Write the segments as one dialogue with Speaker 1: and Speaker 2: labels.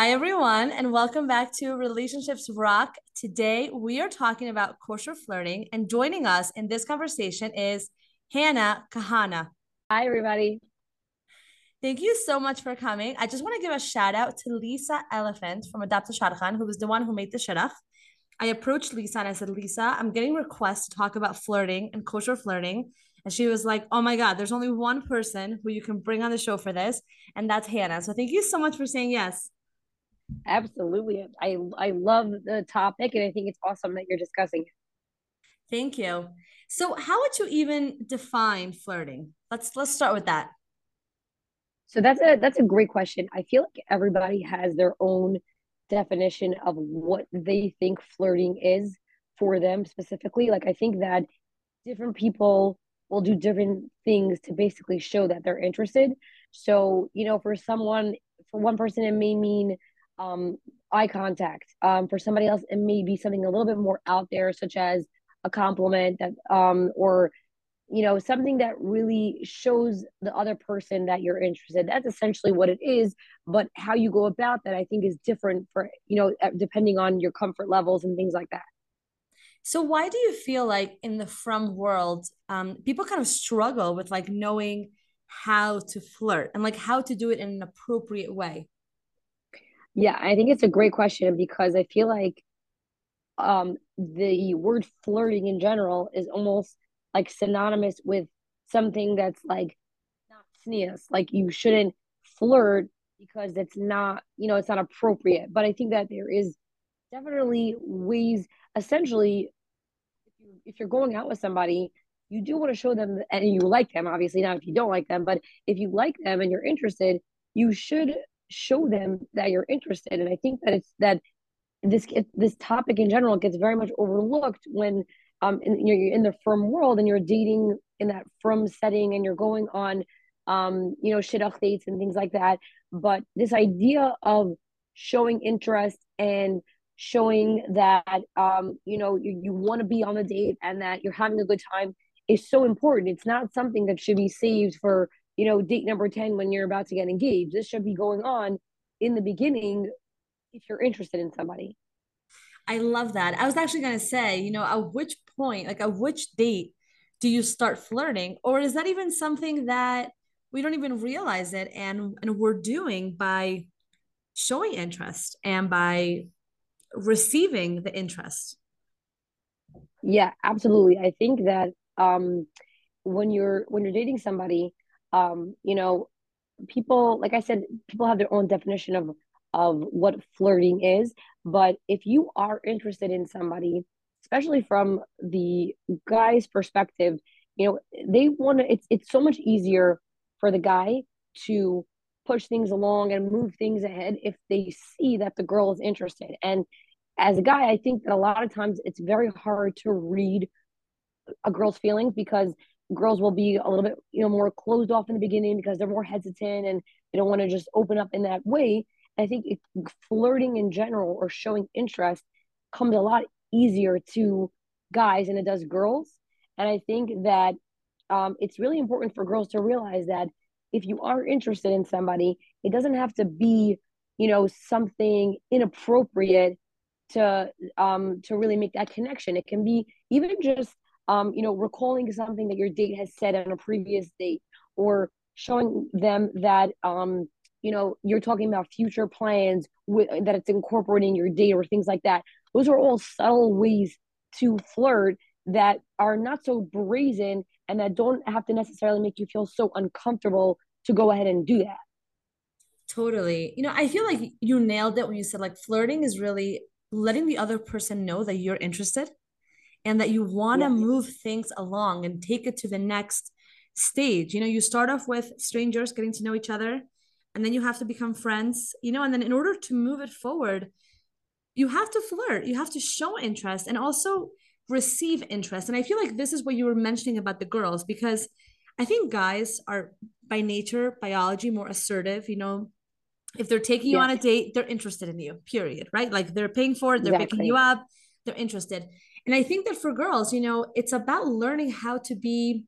Speaker 1: Hi, everyone, and welcome back to Relationships Rock. Today, we are talking about kosher flirting, and joining us in this conversation is Hanna Kahana.
Speaker 2: Hi, everybody.
Speaker 1: Thank you so much for coming. I just want to give a shout out to Lisa Elephant from Adapt Shadchan, who was the one who made the shidduch. I approached Lisa and I said, Lisa, I'm getting requests to talk about flirting and kosher flirting. And she was like, Oh my God, there's only one person who you can bring on the show for this, and that's Hanna. So thank you so much for saying yes.
Speaker 2: Absolutely. I I love the topic and I think it's awesome that you're discussing it.
Speaker 1: Thank you. So how would you even define flirting? Let's let's start with that.
Speaker 2: So that's a that's a great question. I feel like everybody has their own definition of what they think flirting is for them specifically. Like I think that different people will do different things to basically show that they're interested. So, you know, for someone for one person it may mean um, eye contact. Um, for somebody else, it may be something a little bit more out there, such as a compliment that, um, or you know, something that really shows the other person that you're interested. That's essentially what it is. But how you go about that, I think, is different for you know, depending on your comfort levels and things like that.
Speaker 1: So why do you feel like in the frum world, um, people kind of struggle with like knowing how to flirt and like how to do it in an appropriate way?
Speaker 2: Yeah, I think it's a great question because I feel like um the word flirting in general is almost like synonymous with something that's like not tznius. Like you shouldn't flirt because it's not, you know, it's not appropriate. But I think that there is definitely ways essentially if, you, if you're going out with somebody you do want to show them and you like them obviously not if you don't like them but if you like them and you're interested you should show them that you're interested. And i think that it's that this this topic in general gets very much overlooked when um in, you're in the frum world and you're dating in that frum setting and you're going on um you know shidduch dates and things like that. But this idea of showing interest and showing that um you know you, you want to be on the date and that you're having a good time is so important. It's not something that should be saved for you know, date number 10 when you're about to get engaged. This should be going on in the beginning if you're interested in somebody.
Speaker 1: I love that. I was actually going to say, you know, at which point, like at which date do you start flirting? Or is that even something that we don't even realize it and, and we're doing by showing interest and by receiving the interest?
Speaker 2: Yeah, absolutely. I think that um, when you're when you're dating somebody, um, you know, people, like I said, people have their own definition of of what flirting is. But if you are interested in somebody, especially from the guy's perspective, you know, they want to. It's it's so much easier for the guy to push things along and move things ahead if they see that the girl is interested. And as a guy, I think that a lot of times it's very hard to read a girl's feelings because girls will be a little bit you know more closed off in the beginning because they're more hesitant and they don't want to just open up in that way. I think it, flirting in general or showing interest comes a lot easier to guys than it does girls. And i think that um, it's really important for girls to realize that if you are interested in somebody it doesn't have to be you know something inappropriate to um to really make that connection. It can be even just um, you know, recalling something that your date has said on a previous date or showing them that, um, you know, you're talking about future plans with, that it's incorporating your date or things like that. Those are all subtle ways to flirt that are not so brazen and that don't have to necessarily make you feel so uncomfortable to go ahead and do that.
Speaker 1: Totally. You know, I feel like you nailed it when you said like flirting is really letting the other person know that you're interested and that you want to yes. move things along and take it to the next stage. You know, you start off with strangers getting to know each other, and then you have to become friends, you know, and then in order to move it forward, you have to flirt, you have to show interest and also receive interest. And I feel like this is what you were mentioning about the girls, because I think guys are by nature, biology, more assertive, you know. If they're taking you on a date, they're interested in you, period, right? Like they're paying for it, they're exactly. picking you up, they're interested. And I think that for girls, you know, it's about learning how to be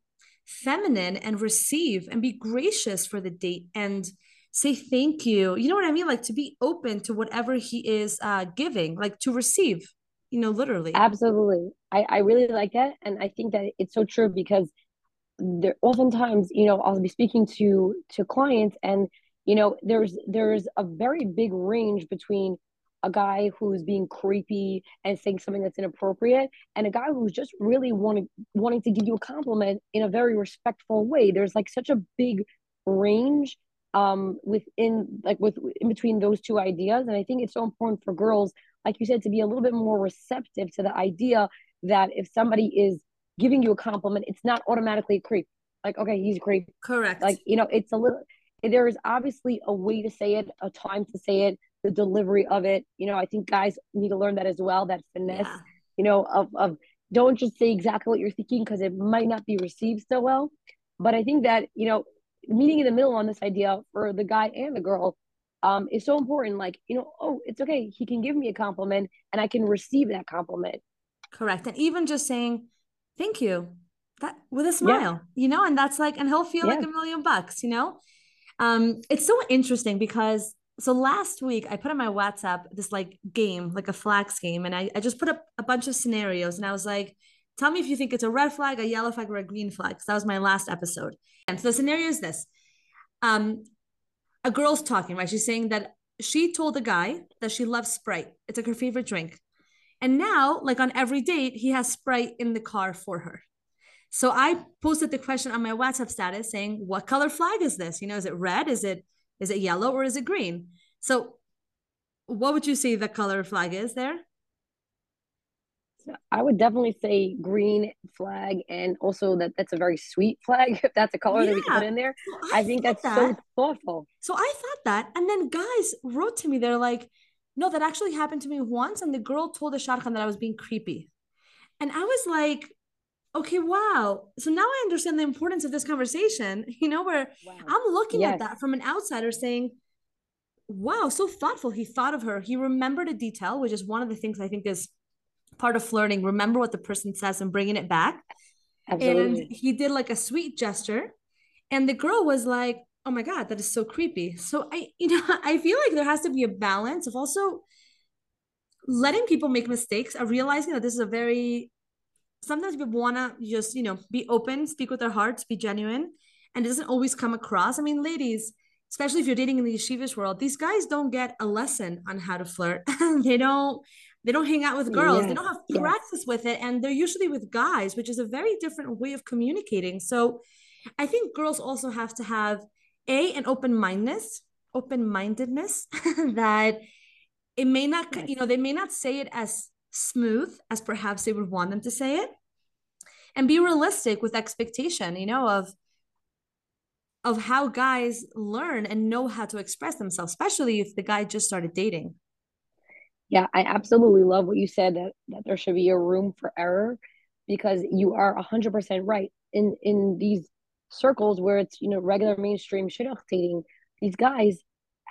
Speaker 1: feminine and receive and be gracious for the date and say thank you. You know what I mean? Like to be open to whatever he is uh, giving, like to receive, you know, literally.
Speaker 2: Absolutely. I, I really like that. And I think that it's so true because there oftentimes, you know, I'll be speaking to to clients and you know, there's there's a very big range between a guy who's being creepy and saying something that's inappropriate and a guy who's just really wanting wanting to give you a compliment in a very respectful way. There's like such a big range um within like with in between those two ideas and i think it's so important for girls like you said to be a little bit more receptive to the idea that if somebody is giving you a compliment it's not automatically a creep. Like okay he's a creep.
Speaker 1: Correct.
Speaker 2: Like you know it's a little there is obviously a way to say it a time to say it the delivery of it. You know, I think guys need to learn that as well, that finesse, yeah. you know, of, of don't just say exactly what you're thinking because it might not be received so well. But I think that, you know, meeting in the middle on this idea for the guy and the girl um, is so important. Like, you know, oh, it's okay. He can give me a compliment and I can receive that compliment.
Speaker 1: Correct. And even just saying, thank you, that with a smile, yeah. you know, and that's like, and he'll feel yeah. like a million bucks, you know? Um, it's so interesting because so last week I put on my WhatsApp this like game, like a flags game, and I, I just put up a bunch of scenarios and I was like, tell me if you think it's a red flag, a yellow flag, or a green flag. Because that was my last episode. And so the scenario is this. Um, a girl's talking, right? She's saying that she told a guy that she loves Sprite. It's like her favorite drink. And now, like on every date, he has Sprite in the car for her. So I posted the question on my WhatsApp status saying, What color flag is this? You know, is it red? Is it is it yellow or is it green? So, what would you say the color flag is there?
Speaker 2: I would definitely say green flag, and also that that's a very sweet flag. If that's a color yeah. that we can put in there, so I, I, think that's that. so thoughtful.
Speaker 1: So I thought that, and then guys wrote to me. They're like, "No, that actually happened to me once," and the girl told the shadchan that I was being creepy, and I was like, okay, wow. So now I understand the importance of this conversation, you know, where wow. I'm looking yes. at that from an outsider saying, wow, so thoughtful. He thought of her. He remembered a detail, which is one of the things I think is part of flirting. Remember what the person says and bringing it back. Absolutely. And he did like a sweet gesture. And the girl was like, oh my God, that is so creepy. So I, you know, I feel like there has to be a balance of also letting people make mistakes, of realizing that this is a very sometimes we want to just you know be open speak with our hearts be genuine and it doesn't always come across i mean ladies especially if you're dating in the yeshivish world these guys don't get a lesson on how to flirt they don't they don't hang out with girls yes, they don't have practice yes. with it and they're usually with guys which is a very different way of communicating so i think girls also have to have a an open mindedness open mindedness that it may not yes. you know they may not say it as smooth as perhaps they would want them to say it and be realistic with expectation you know of of how guys learn and know how to express themselves especially if the guy just started dating.
Speaker 2: Yeah i absolutely love what you said that that there should be a room for error because you are 100% right. In in these circles where it's you know regular mainstream shidduch dating these guys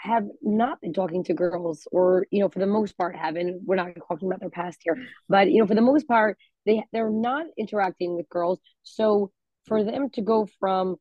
Speaker 2: have not been talking to girls or you know for the most part haven't. We're not talking about their past here. But you know for the most part they they're not interacting with girls. So for them to go from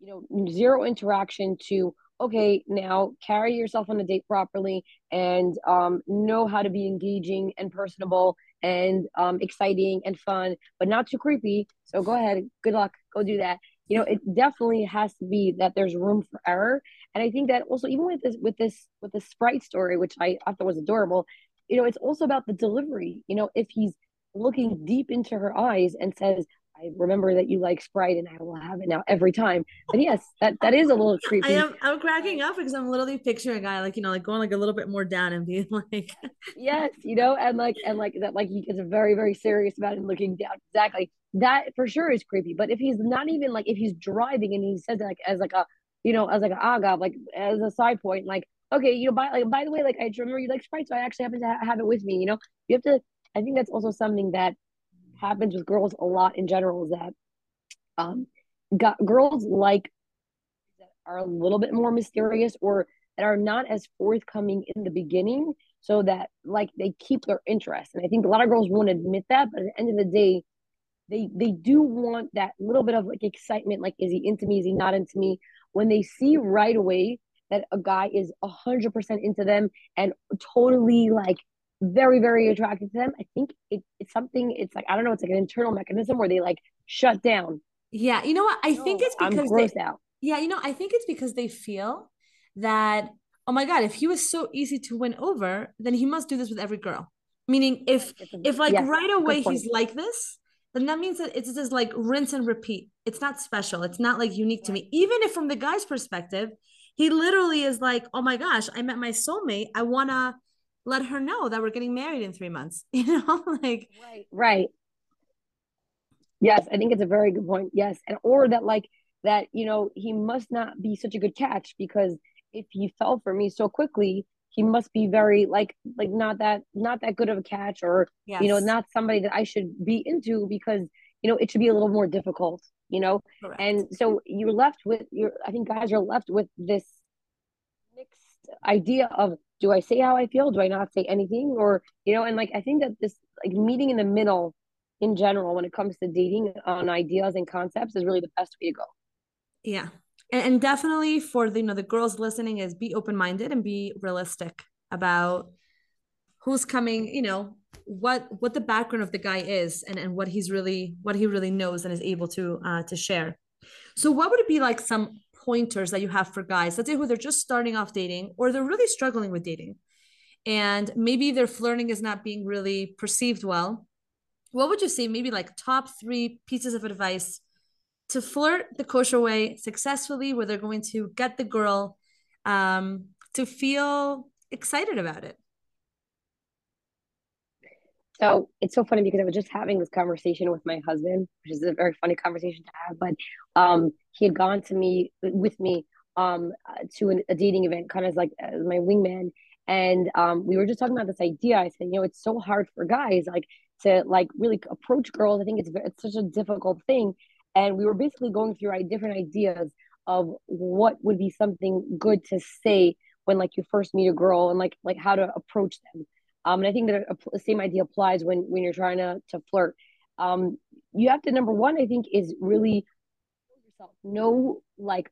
Speaker 2: you know zero interaction to okay now carry yourself on a date properly and um, know how to be engaging and personable and um, exciting and fun but not too creepy. So go ahead. Good luck. Go do that you know it definitely has to be that there's room for error. And i think that also even with this with this with the sprite story which i, I thought was adorable you know it's also about the delivery. You know if he's looking deep into her eyes and says I remember that you like Sprite and I will have it now every time. But yes, that, that is a little creepy.
Speaker 1: I am I'm cracking up because I'm literally picturing a guy like, you know, like going like a little bit more down and being like
Speaker 2: Yes, you know, and like and like that like he gets very, very serious about it and looking down. Exactly. That for sure is creepy. But if he's not even like if he's driving and he says it like as like a you know, as like an agav, like as a side point, like, okay, you know, by like by the way, like I remember you like Sprite, so I actually happen to ha- have it with me, you know. You have to I think that's also something that happens with girls a lot in general is that um got girls like that are a little bit more mysterious or that are not as forthcoming in the beginning so that like they keep their interest. And i think a lot of girls won't admit that but at the end of the day they they do want that little bit of like excitement like is he into me? Is he not into me? When they see right away that a guy is a hundred percent into them and totally like very very attracted to them. I think it, it's something it's like i don't know it's like an internal mechanism where they like shut down.
Speaker 1: Yeah you know what? I no, think it's because
Speaker 2: they, out.
Speaker 1: Yeah you know i think it's because they feel that oh my god if he was so easy to win over then he must do this with every girl. Meaning if if like yes, right away he's like this then that means that it's just like rinse and repeat. It's not special. It's not like unique to me. Even if from the guy's perspective he literally is like oh my gosh i met my soulmate. I want to let her know that we're getting married in three months you know like
Speaker 2: right. Right. Yes i think it's a very good point. Yes. And or that like that you know he must not be such a good catch because if he fell for me so quickly he must be very like like not that not that good of a catch or yes. you know not somebody that i should be into because you know it should be a little more difficult you know? Correct. and so you're left with your i think guys are left with this idea of do I say how I feel? Do I not say anything? Or, you know, and like I think that this like meeting in the middle in general when it comes to dating on ideas and concepts is really the best way to go.
Speaker 1: Yeah. And, and definitely for the you know the girls listening is be open-minded and be realistic about who's coming, you know, what what the background of the guy is and, and what he's really what he really knows and is able to uh to share. So what would it be like some pointers that you have for guys, let's say who they're just starting off dating or they're really struggling with dating and maybe their flirting is not being really perceived well. What would you say, maybe like top three pieces of advice to flirt the kosher way successfully, where they're going to get the girl um, to feel excited about it?
Speaker 2: So it's so funny because I was just having this conversation with my husband, which is a very funny conversation to have. But um, he had gone to me with me um, to an, a dating event, kind of like as my wingman, and um, we were just talking about this idea. I said, you know, it's so hard for guys like to like really approach girls. I think it's it's such a difficult thing, and we were basically going through different ideas of what would be something good to say when like you first meet a girl and like like how to approach them um, and I think that the same idea applies when when you're trying to to flirt. Um, you have to number one, I think, is really know yourself. Know like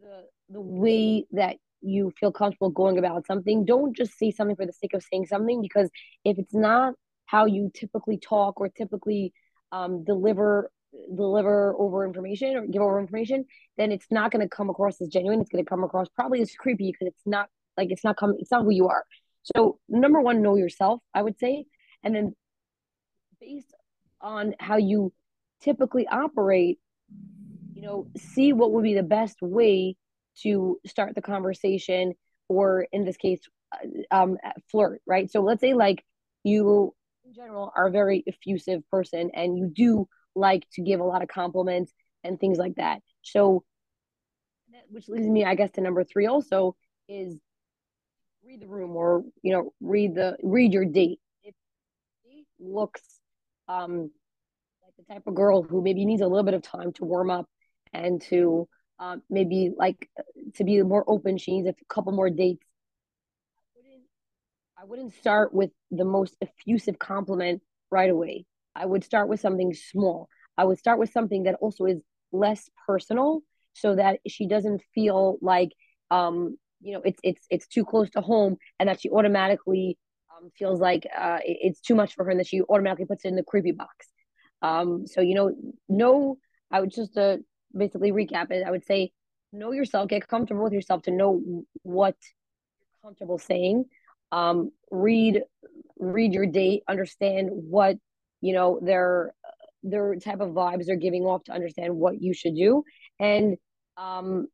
Speaker 2: the the way that you feel comfortable going about something. Don't just say something for the sake of saying something because if it's not how you typically talk or typically um, deliver deliver over information or give over information, then it's not going to come across as genuine. It's going to come across probably as creepy because it's not like it's not coming. It's not who you are. So, number one, know yourself, I would say. And then, based on how you typically operate, you know, see what would be the best way to start the conversation, or in this case, uh, um, flirt, right? So, let's say, like, you in general are a very effusive person and you do like to give a lot of compliments and things like that. So, which leads me, I guess, to number three also is read the room or you know read the read your date. If date looks um like the type of girl who maybe needs a little bit of time to warm up and to um, maybe like to be more open she needs a couple more dates I wouldn't, I wouldn't start with the most effusive compliment right away. I would start with something small. I would start with something that also is less personal so that she doesn't feel like um you know it's it's it's too close to home and that she automatically um, feels like uh, it's too much for her and that she automatically puts it in the creepy box. Um, so you know no i would just uh, basically recap it. I would say know yourself get comfortable with yourself to know what you're comfortable saying. Um, read read your date understand what you know their their type of vibes they're giving off to understand what you should do. And um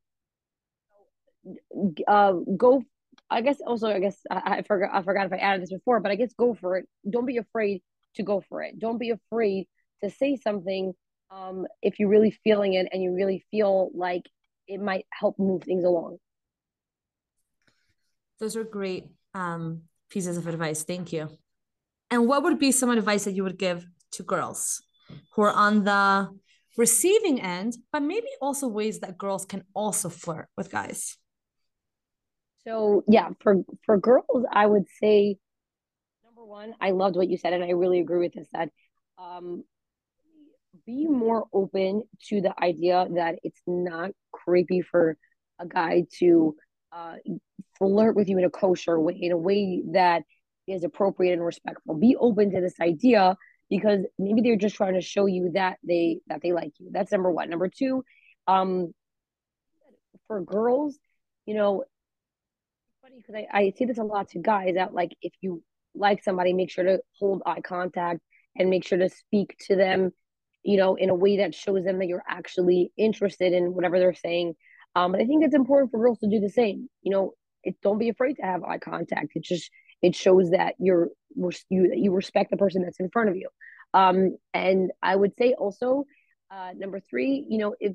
Speaker 2: uh, go. I guess also, I guess I, I forgot. I forgot if I added this before, but I guess go for it. Don't be afraid to go for it. Don't be afraid to say something um, if you're really feeling it and you really feel like it might help move things along.
Speaker 1: Those are great um, pieces of advice. Thank you. And what would be some advice that you would give to girls who are on the receiving end, but maybe also ways that girls can also flirt with guys?
Speaker 2: So yeah, for for girls, I would say number one, I loved what you said, and I really agree with this. That um, be more open to the idea that it's not creepy for a guy to uh, flirt with you in a kosher way, in a way that is appropriate and respectful. Be open to this idea because maybe they're just trying to show you that they that they like you. That's number one. Number two, um, for girls, you know, funny because I, I say this a lot to guys that like if you like somebody, make sure to hold eye contact and make sure to speak to them, you know, in a way that shows them that you're actually interested in whatever they're saying. Um, but I think it's important for girls to do the same. You know, it, don't be afraid to have eye contact. It just it shows that you're you you respect the person that's in front of you. Um, and I would say also, uh, number three, you know, if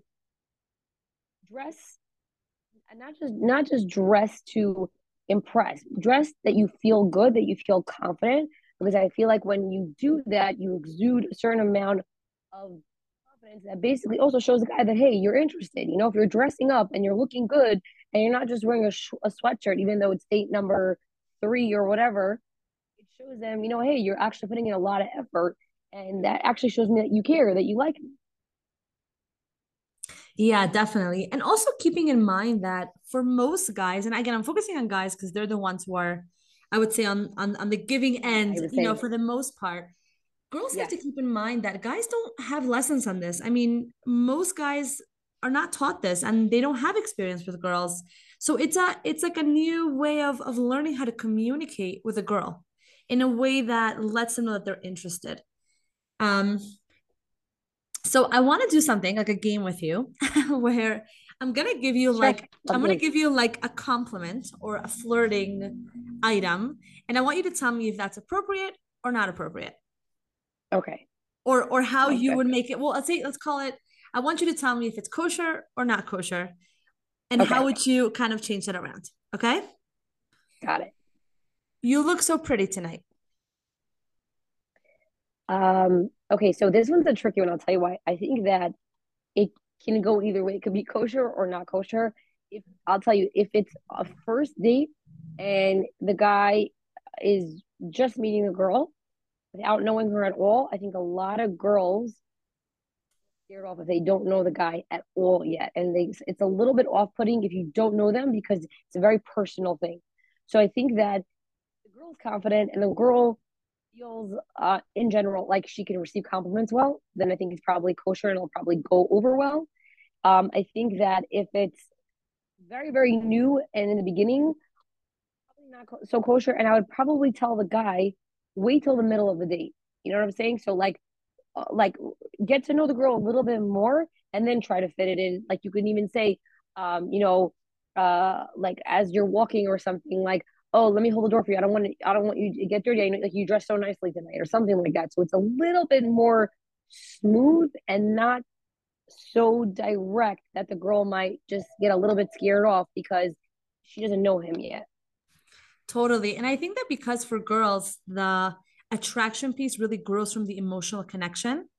Speaker 2: dress, and not just not just dress to impress, dress that you feel good, that you feel confident. Because I feel like when you do that, you exude a certain amount of confidence that basically also shows the guy that hey, you're interested. You know, if you're dressing up and you're looking good, and you're not just wearing a, sh- a sweatshirt, even though it's date number three or whatever, it shows them, you know, hey, you're actually putting in a lot of effort. And that actually shows me that you care, that you like me.
Speaker 1: Yeah, definitely. And also keeping in mind that for most guys, and again, I'm focusing on guys because they're the ones who are, I would say, on on, on the giving end, you know, for the most part. Girls yes. have to keep in mind that guys don't have lessons on this. I mean, most guys are not taught this and they don't have experience with girls. So it's a it's like a new way of of learning how to communicate with a girl in a way that lets them know that they're interested. Um so I want to do something like a game with you where I'm going to give you sure. like I'm going to give you like a compliment or a flirting item and I want you to tell me if that's appropriate or not appropriate.
Speaker 2: Okay.
Speaker 1: Or or how okay. you would make it. Well, let's say let's call it I want you to tell me if it's kosher or not kosher and okay. how would you kind of change that around? Okay?
Speaker 2: Got it.
Speaker 1: You look so pretty tonight.
Speaker 2: Um, okay, so this one's a tricky one. I'll tell you why. I think that it can go either way. It could be kosher or not kosher. If I'll tell you, if it's a first date and the guy is just meeting the girl without knowing her at all, I think a lot of girls scared off if they don't know the guy at all yet, and they it's a little bit off putting if you don't know them because it's a very personal thing. So I think that the girl's confident and the girl feels uh, in general like she can receive compliments well, then I think it's probably kosher and it'll probably go over well. Um, I think that if it's very, very new and in the beginning, probably not so kosher. And I would probably tell the guy, wait till the middle of the date. You know what I'm saying? So like, uh, like get to know the girl a little bit more and then try to fit it in. Like you can even say, um, you know, uh, like as you're walking or something, like, oh, let me hold the door for you. I don't want to, I don't want you to get dirty. Like you dress so nicely tonight or something like that. So it's a little bit more smooth and not so direct that the girl might just get a little bit scared off because she doesn't know him yet.
Speaker 1: Totally. And I think that because for girls, the attraction piece really grows from the emotional connection.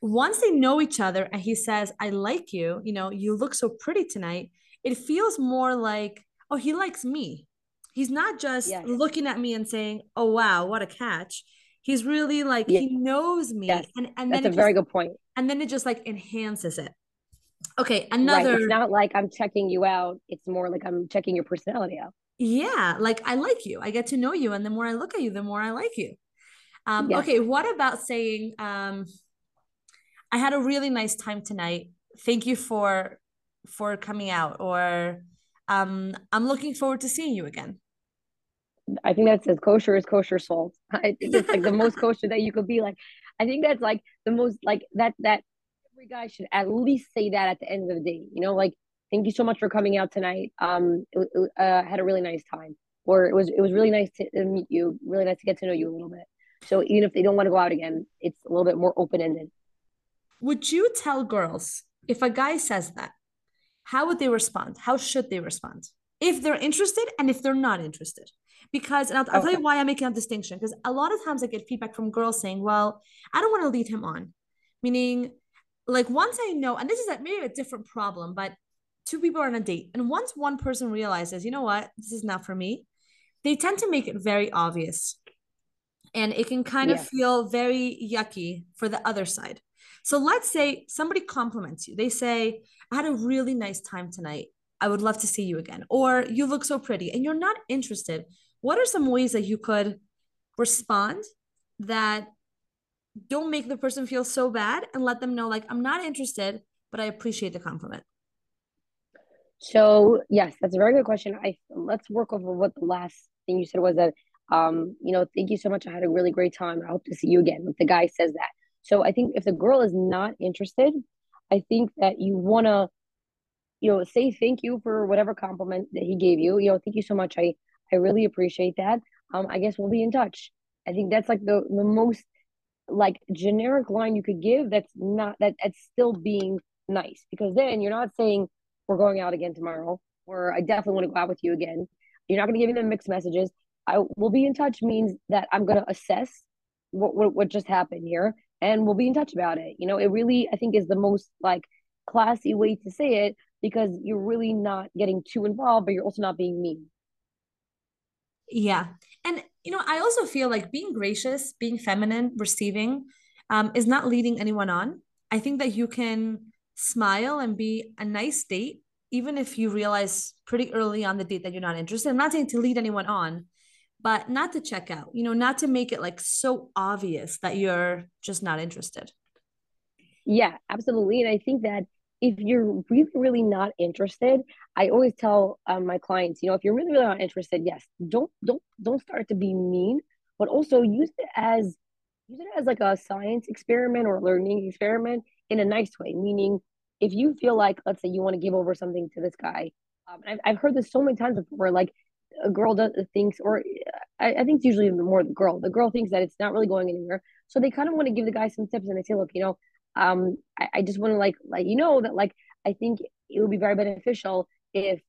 Speaker 1: Once they know each other and he says, I like you, you know, you look so pretty tonight, it feels more like, oh, he likes me He's not just yes. looking at me and saying, "Oh wow, what a catch." He's really like yes. he knows me,
Speaker 2: yes. and and that's a very good point.
Speaker 1: And then it just like enhances it. Okay, another.
Speaker 2: Right. It's not like I'm checking you out. It's more like I'm checking your personality out.
Speaker 1: Yeah, like I like you. I get to know you, and the more I look at you, the more I like you. Um, yes. Okay, what about saying, um, "I had a really nice time tonight. Thank you for for coming out," or um, "I'm looking forward to seeing you again."
Speaker 2: I think that says kosher is kosher salt. I think it's like the most kosher that you could be. Like, I think that's like the most like that that every guy should at least say that at the end of the day. You know, like thank you so much for coming out tonight. Um, it, it, uh, had a really nice time, or it was it was really nice to meet you. Really nice to get to know you a little bit. So even if they don't want to go out again, it's a little bit more open ended.
Speaker 1: Would you tell girls if a guy says that? How would they respond? How should they respond? If they're interested and if they're not interested because and I'll, I'll tell you why I'm making a distinction because a lot of times I get feedback from girls saying, "Well, I don't want to lead him on," meaning like once I know, and this is a, maybe a different problem, but two people are on a date, and once one person realizes, you know what, this is not for me, they tend to make it very obvious, and it can kind of feel very yucky for the other side. So let's say somebody compliments you. They say, "I had a really nice time tonight. I would love to see you again. Or you look so pretty and you're not interested. What are some ways that you could respond that don't make the person feel so bad and let them know, like, I'm not interested, but I appreciate the compliment?
Speaker 2: So yes, that's a very good question. I let's work over what the last thing you said was that um, you know, thank you so much. I had a really great time. I hope to see you again. If the guy says that. So I think if the girl is not interested, I think that you wanna, you know, say thank you for whatever compliment that he gave you. You know, thank you so much. I I really appreciate that. Um, I guess we'll be in touch. I think that's like the the most like generic line you could give that's not that that's still being nice because then you're not saying we're going out again tomorrow or I definitely want to go out with you again. You're not going to give them mixed messages. I will be in touch means that I'm going to assess what, what what just happened here and we'll be in touch about it. You know, it really I think is the most like classy way to say it because you're really not getting too involved but you're also not being mean.
Speaker 1: Yeah. And you know, I also feel like being gracious, being feminine, receiving um, is not leading anyone on. I think that you can smile and be a nice date, even if you realize pretty early on the date that you're not interested. I'm not saying to lead anyone on, but not to check out, you know, not to make it like so obvious that you're just not interested.
Speaker 2: Yeah, absolutely. And I think that if you're really, really not interested, I always tell um, my clients, you know, if you're really, really not interested, yes, don't, don't, don't start to be mean, but also use it as, use it as like a science experiment or learning experiment in a nice way. Meaning, if you feel like, let's say, you want to give over something to this guy, um, I've, I've heard this so many times before, like a girl does thinks, or I, I think it's usually more the girl. The girl thinks that it's not really going anywhere, so they kind of want to give the guy some tips, and they say, look, you know um I, I just want to like let you know that like I think it would be very beneficial if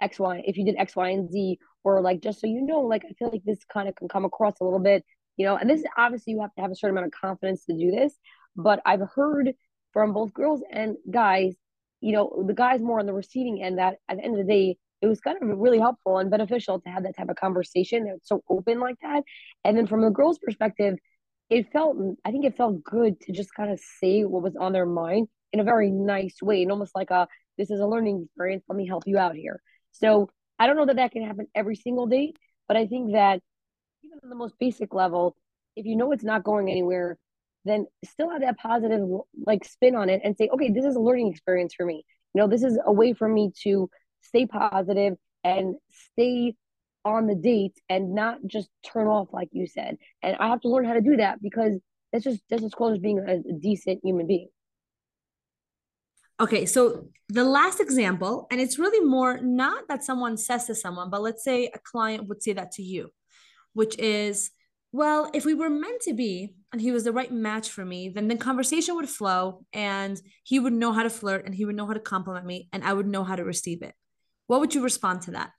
Speaker 2: X Y if you did X Y and Z or like just so you know like I feel like this kind of can come across a little bit you know and this obviously you have to have a certain amount of confidence to do this but I've heard from both girls and guys you know the guys more on the receiving end that at the end of the day it was kind of really helpful and beneficial to have that type of conversation that's so open like that. And then from the girls perspective it felt i think it felt good to just kind of say what was on their mind in a very nice way and almost like a this is a learning experience. Let me help you out here. So i don't know that that can happen every single day but i think that even on the most basic level if you know it's not going anywhere then still have that positive like spin on it and say okay this is a learning experience for me. You know this is a way for me to stay positive and stay on the date and not just turn off like you said. And I have to learn how to do that because that's just that's just called as being a decent human being.
Speaker 1: Okay, so the last example, and it's really more not that someone says to someone, but let's say a client would say that to you, which is, well, if we were meant to be and he was the right match for me, then the conversation would flow and he would know how to flirt and he would know how to compliment me and I would know how to receive it. What would you respond to that?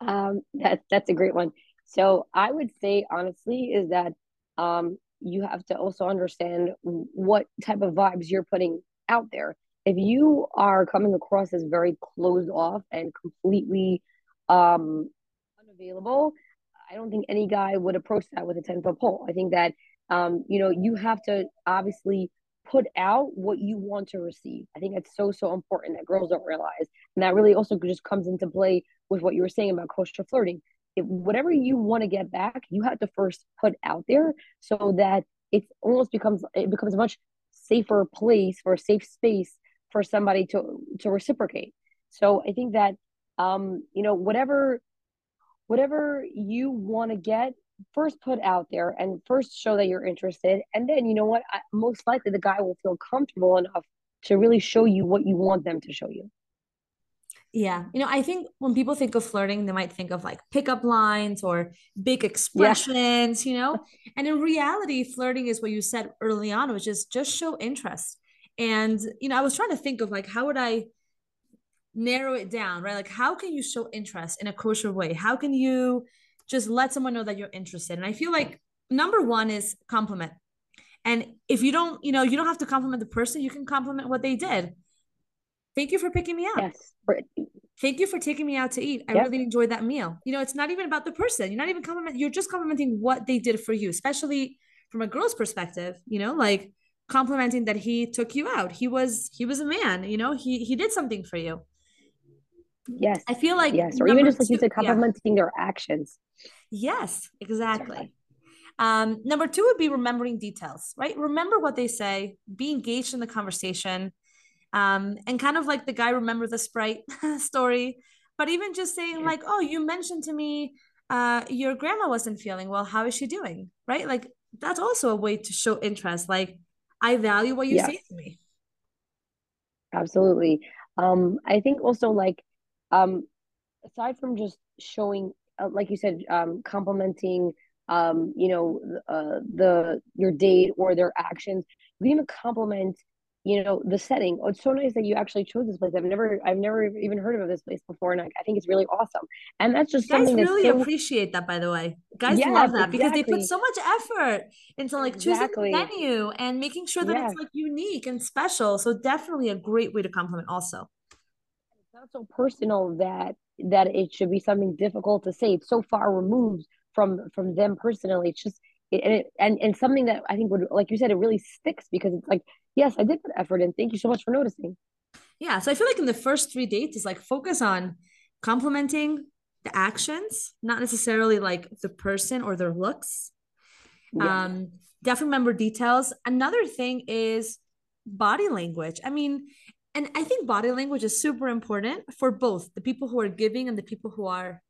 Speaker 2: Um, that that's a great one. So I would say honestly is that um, you have to also understand what type of vibes you're putting out there. If you are coming across as very closed off and completely um, unavailable, I don't think any guy would approach that with a 10 foot pole. I think that, um, you know, you have to obviously put out what you want to receive. I think it's so, so important that girls don't realize. And that really also just comes into play with what you were saying about kosher flirting. If whatever you want to get back, you have to first put out there so that it almost becomes it becomes a much safer place or a safe space for somebody to to reciprocate. So I think that um, you know, whatever whatever you want to get first put out there and first show that you're interested and then you know what I, most likely the guy will feel comfortable enough to really show you what you want them to show you
Speaker 1: yeah. You know, I think when people think of flirting, they might think of like pickup lines or big expressions, yeah. you know? And in reality, flirting is what you said early on, which is just show interest. And, you know, I was trying to think of like, how would I narrow it down, right? Like, how can you show interest in a kosher way? How can you just let someone know that you're interested? And I feel like number one is compliment. And if you don't, you know, you don't have to compliment the person, you can compliment what they did Thank you for picking me up. Yes. Thank you for taking me out to eat. I yep. really enjoyed that meal. You know, it's not even about the person. You're not even complimenting, you're just complimenting what they did for you, especially from a girl's perspective, you know, like complimenting that he took you out. He was he was a man, you know, he he did something for you.
Speaker 2: Yes.
Speaker 1: I feel like
Speaker 2: yes, or even just like you said,
Speaker 1: yeah.
Speaker 2: complimenting their actions.
Speaker 1: Yes, exactly. Um, number two would be remembering details, right? Remember what they say, be engaged in the conversation, um, and kind of like the guy remember the sprite story, but even just saying like, "Oh, you mentioned to me uh, your grandma wasn't feeling well. How is she doing?" Right? Like that's also a way to show interest. Like, I value what you
Speaker 2: Yes,
Speaker 1: say to me.
Speaker 2: absolutely. Um, I think also like um aside from just showing uh, like you said um complimenting um you know uh the your date or their actions you can even compliment you know the setting oh, it's so nice that you actually chose this place i've never i've never even heard of this place before and I, I think it's really awesome and that's just
Speaker 1: Guys
Speaker 2: something
Speaker 1: really
Speaker 2: so
Speaker 1: appreciate that, by the way. Guys
Speaker 2: yes
Speaker 1: love that because they put so much effort into like choosing the
Speaker 2: exactly
Speaker 1: venue and making sure that it's like unique and special. So definitely a great way to compliment also.
Speaker 2: it's not so personal that that it should be something difficult to say. It's so far removed from from them personally. It's just it, and it, and and something that I think would, like you said, it really sticks because it's like, yes, I did put effort in. Thank you so much for noticing.
Speaker 1: Yeah. So I feel like in the first three dates is like focus on complimenting the actions, not necessarily like the person or their looks.
Speaker 2: Yes,
Speaker 1: Um, definitely remember details. Another thing is body language. I mean, and I think body language is super important for both the people who are giving and the people who are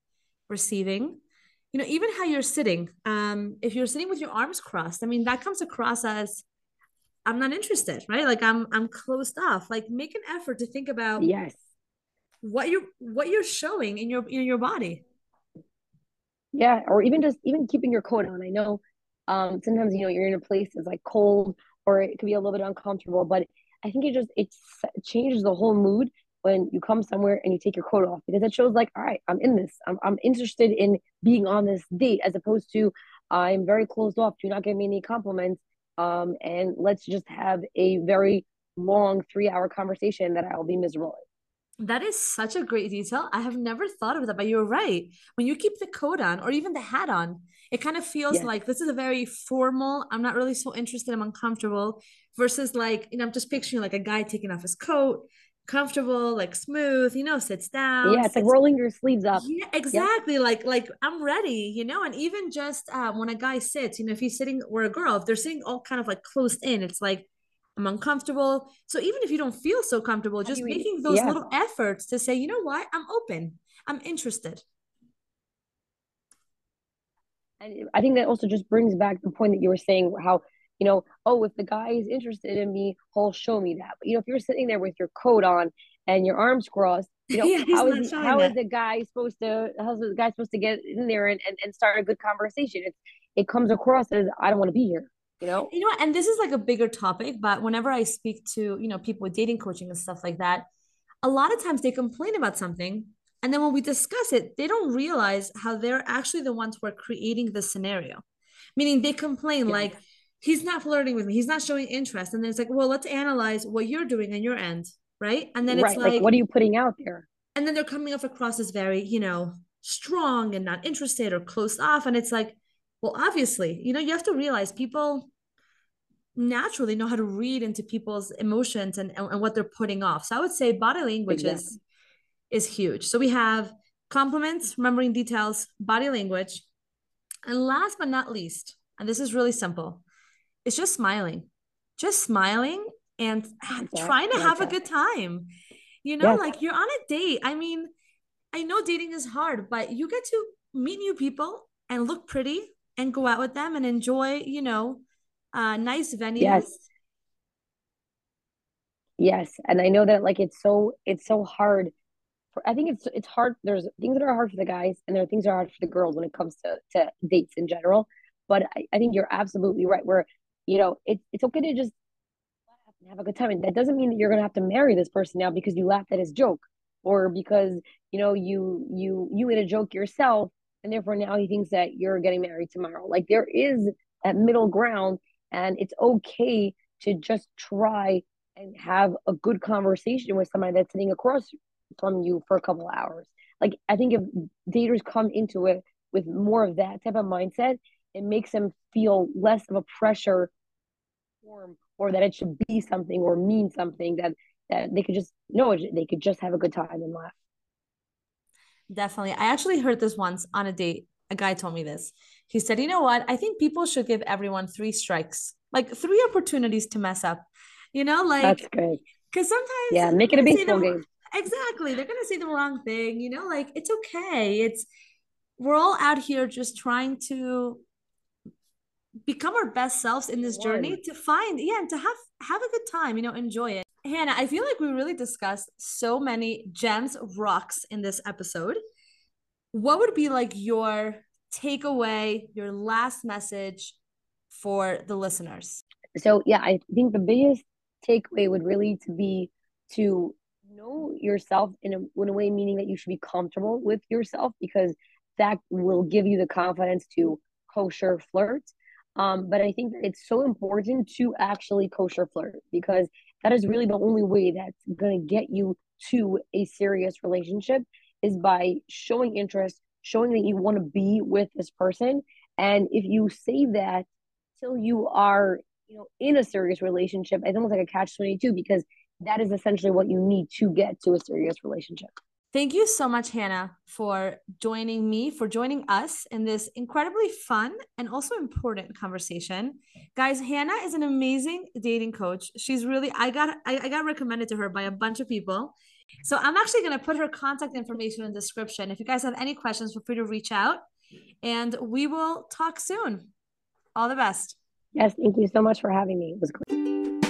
Speaker 1: receiving. You know, even how you're sitting. Um, if you're sitting with your arms crossed, I mean, that comes across as I'm not interested, right? Like I'm I'm closed off. Like make an effort to think about
Speaker 2: yes,
Speaker 1: what you're what you're showing in your in your body.
Speaker 2: yeah, or even just even keeping your coat on. I know, um, sometimes you know you're in a place that's like cold or it could be a little bit uncomfortable, but I think it just it changes the whole mood when you come somewhere and you take your coat off because it shows like, all right, I'm in this. I'm I'm interested in being on this date as opposed to I'm very closed off. Do not give me any compliments. Um, and let's just have a very long three hour conversation that I'll be miserable. in.
Speaker 1: That is such a great detail. I have never thought of that, but you're right. When you keep the coat on or even the hat on, it kind of feels
Speaker 2: Yes.
Speaker 1: like this is a very formal, I'm not really so interested, I'm uncomfortable, versus like, you know, I'm just picturing like a guy taking off his coat, comfortable, like smooth, you know, sits down,
Speaker 2: Yeah, it's like rolling your sleeves up.
Speaker 1: yeah,
Speaker 2: Yep.
Speaker 1: exactly. Like, like I'm ready, you know, and even just um, when a guy sits, you know, if he's sitting or a girl, if they're sitting all kind of like closed in, it's like I'm uncomfortable. So even if you don't feel so comfortable,
Speaker 2: How do
Speaker 1: just making those
Speaker 2: yeah.
Speaker 1: little efforts to say, you know what, I'm open, I'm interested.
Speaker 2: And I think that also just brings back the point that you were saying how, you know, oh, if the guy is interested in me, he'll show me that. But you know, if you're sitting there with your coat on and your arms crossed, you know,
Speaker 1: yeah,
Speaker 2: how is
Speaker 1: not
Speaker 2: he
Speaker 1: showing
Speaker 2: how is the guy supposed to how's the guy supposed to get in there and, and, and start a good conversation? It's it comes across as I don't want to be here, you know?
Speaker 1: You know? And this is like a bigger topic, but whenever I speak to, you know, people with dating coaching and stuff like that, a lot of times they complain about something. And then when we discuss it, they don't realize how they're actually the ones who are creating the scenario. Meaning they complain
Speaker 2: Yes.
Speaker 1: like, he's not flirting with me, he's not showing interest. And then it's like, well, let's analyze what you're doing on your end. Right. And then it's
Speaker 2: Like
Speaker 1: like,
Speaker 2: what are you putting out there?
Speaker 1: and then they're coming off across as very, you know, strong and not interested or closed off. And it's like, well, obviously, you know, you have to realize people naturally know how to read into people's emotions and, and, and what they're putting off. So I would say body language
Speaker 2: Exactly.
Speaker 1: is is huge. So we have compliments, remembering details, body language, and last but not least, and this is really simple, it's just smiling. Just smiling and
Speaker 2: that.
Speaker 1: trying to have a good time. You know,
Speaker 2: Yes.
Speaker 1: like you're on a date. I mean, I know dating is hard, but you get to meet new people and look pretty and go out with them and enjoy, you know, a nice venue.
Speaker 2: Yes. Yes. And I know that like it's so it's so hard for I think it's it's hard. There's things that are hard for the guys and there are things that are hard for the girls when it comes to to dates in general. But I, I think you're absolutely right. Where you know it's it's okay to just laugh and have a good time, and that doesn't mean that you're gonna have to marry this person now because you laughed at his joke or because you know you you you made a joke yourself and therefore now he thinks that you're getting married tomorrow. Like there is a middle ground, and it's okay to just try and have a good conversation with somebody that's sitting across from you for a couple hours. Like I think if daters come into it with more of that type of mindset, it makes them feel less of a pressure form or that it should be something or mean something that that they could just no they could just have a good time and laugh.
Speaker 1: Definitely. I actually heard this once on a date. A guy told me this. He said, "You know what? I think people should give everyone three strikes, like three opportunities to mess up. You know, like
Speaker 2: that's great.
Speaker 1: Because sometimes,
Speaker 2: yeah, make it a baseball game.
Speaker 1: Exactly. They're gonna say the wrong thing. You know, like it's okay. It's we're all out here just trying to become our best selves in this journey to find yeah and to have have a good time you know enjoy it. Hanna i feel like we really discussed so many gems rocks in this episode. What would be like your takeaway your last message for the listeners?
Speaker 2: So yeah i think the biggest takeaway would really to be to know yourself in a, in a way meaning that you should be comfortable with yourself because that will give you the confidence to kosher flirt um, but I think that it's so important to actually kosher flirt because that is really the only way that's going to get you to a serious relationship is by showing interest, showing that you want to be with this person. And if you say that till you are, you know, in a serious relationship, it's almost like a catch 22 because that is essentially what you need to get to a serious relationship.
Speaker 1: Thank you so much, Hanna, for joining me, for joining us in this incredibly fun and also important conversation. Guys, Hanna is an amazing dating coach. She's really I got I, I got recommended to her by a bunch of people. So I'm actually gonna put her contact information in the description. If you guys have any questions, feel free to reach out and we will talk soon. All the best.
Speaker 2: Yes, thank you so much for having me. It was great.